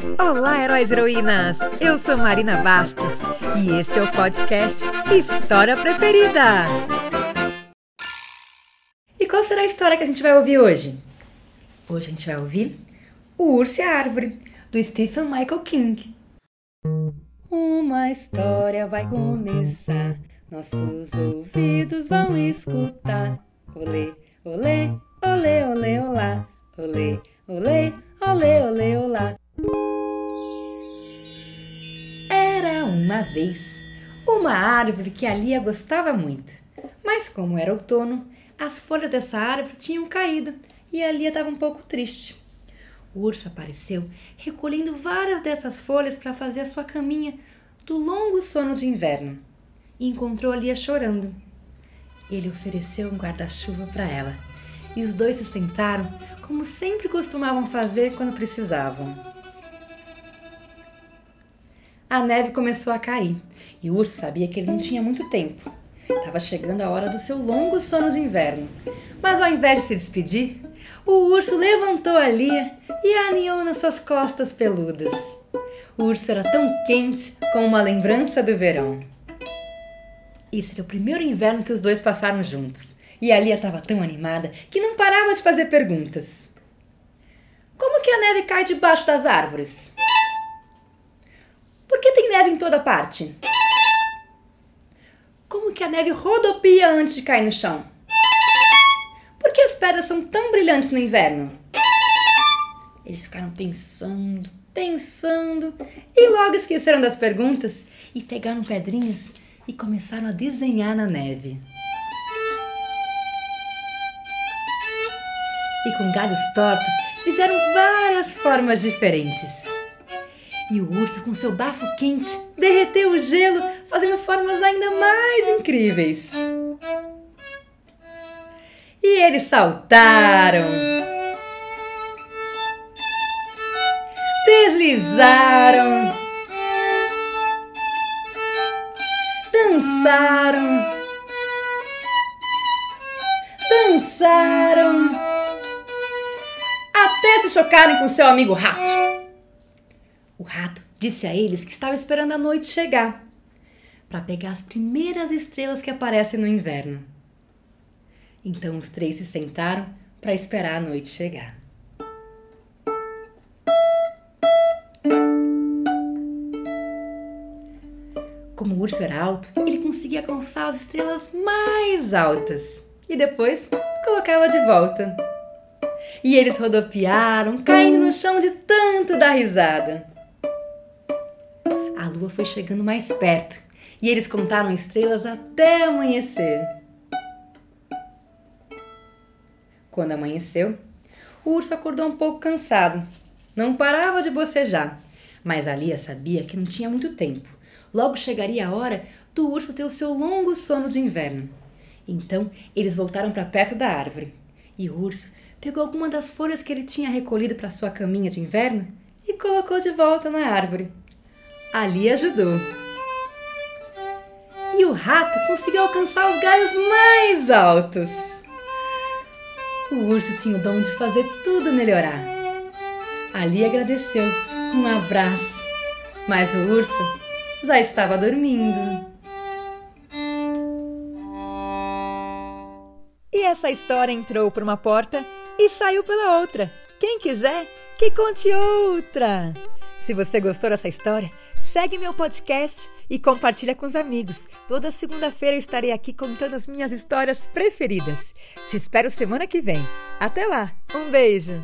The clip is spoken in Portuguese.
Olá, heróis e heroínas! Eu sou Marina Bastos e esse é o podcast História Preferida. E qual será a história que a gente vai ouvir hoje? Hoje a gente vai ouvir O Urso e a Árvore, do Stephen Michael King. Uma história vai começar, nossos ouvidos vão escutar. Olê, olê, olê, olê, olá, olê, olê, olê, olê, olá. Uma vez uma árvore que a Lia gostava muito, mas como era outono, as folhas dessa árvore tinham caído e a Lia estava um pouco triste. O urso apareceu recolhendo várias dessas folhas para fazer a sua caminha do longo sono de inverno e encontrou a Lia chorando. Ele ofereceu um guarda-chuva para ela e os dois se sentaram como sempre costumavam fazer quando precisavam. A neve começou a cair e o urso sabia que ele não tinha muito tempo. Estava chegando a hora do seu longo sono de inverno. Mas ao invés de se despedir, o urso levantou a Lia e a aninhou nas suas costas peludas. O urso era tão quente como uma lembrança do verão. Esse era o primeiro inverno que os dois passaram juntos. E a Lia estava tão animada que não parava de fazer perguntas. Como que a neve cai debaixo das árvores? Neve em toda parte? Como que a neve rodopia antes de cair no chão? Por que as pedras são tão brilhantes no inverno? Eles ficaram pensando, pensando e logo esqueceram das perguntas e pegaram pedrinhas e começaram a desenhar na neve. E com galhos tortos fizeram várias formas diferentes. E o urso, com seu bafo quente, derreteu o gelo, fazendo formas ainda mais incríveis. E eles saltaram, deslizaram, dançaram, dançaram, até se chocarem com seu amigo rato. O rato disse a eles que estava esperando a noite chegar para pegar as primeiras estrelas que aparecem no inverno. Então os três se sentaram para esperar a noite chegar. Como o urso era alto, ele conseguia alcançar as estrelas mais altas e depois colocava de volta. E eles rodopiaram, caindo no chão de tanto dar risada. A lua foi chegando mais perto e eles contaram estrelas até amanhecer. Quando amanheceu, o urso acordou um pouco cansado. Não parava de bocejar, mas a Lia sabia que não tinha muito tempo. Logo chegaria a hora do urso ter o seu longo sono de inverno. Então eles voltaram para perto da árvore e o urso pegou alguma das folhas que ele tinha recolhido para sua caminha de inverno e colocou de volta na árvore. Ali ajudou. E o rato conseguiu alcançar os galhos mais altos. O urso tinha o dom de fazer tudo melhorar. Ali agradeceu um abraço, mas o urso já estava dormindo. E essa história entrou por uma porta e saiu pela outra. Quem quiser, que conte outra. Se você gostou dessa história, segue meu podcast e compartilha com os amigos. Toda segunda-feira eu estarei aqui contando as minhas histórias preferidas. Te espero semana que vem. Até lá. Um beijo.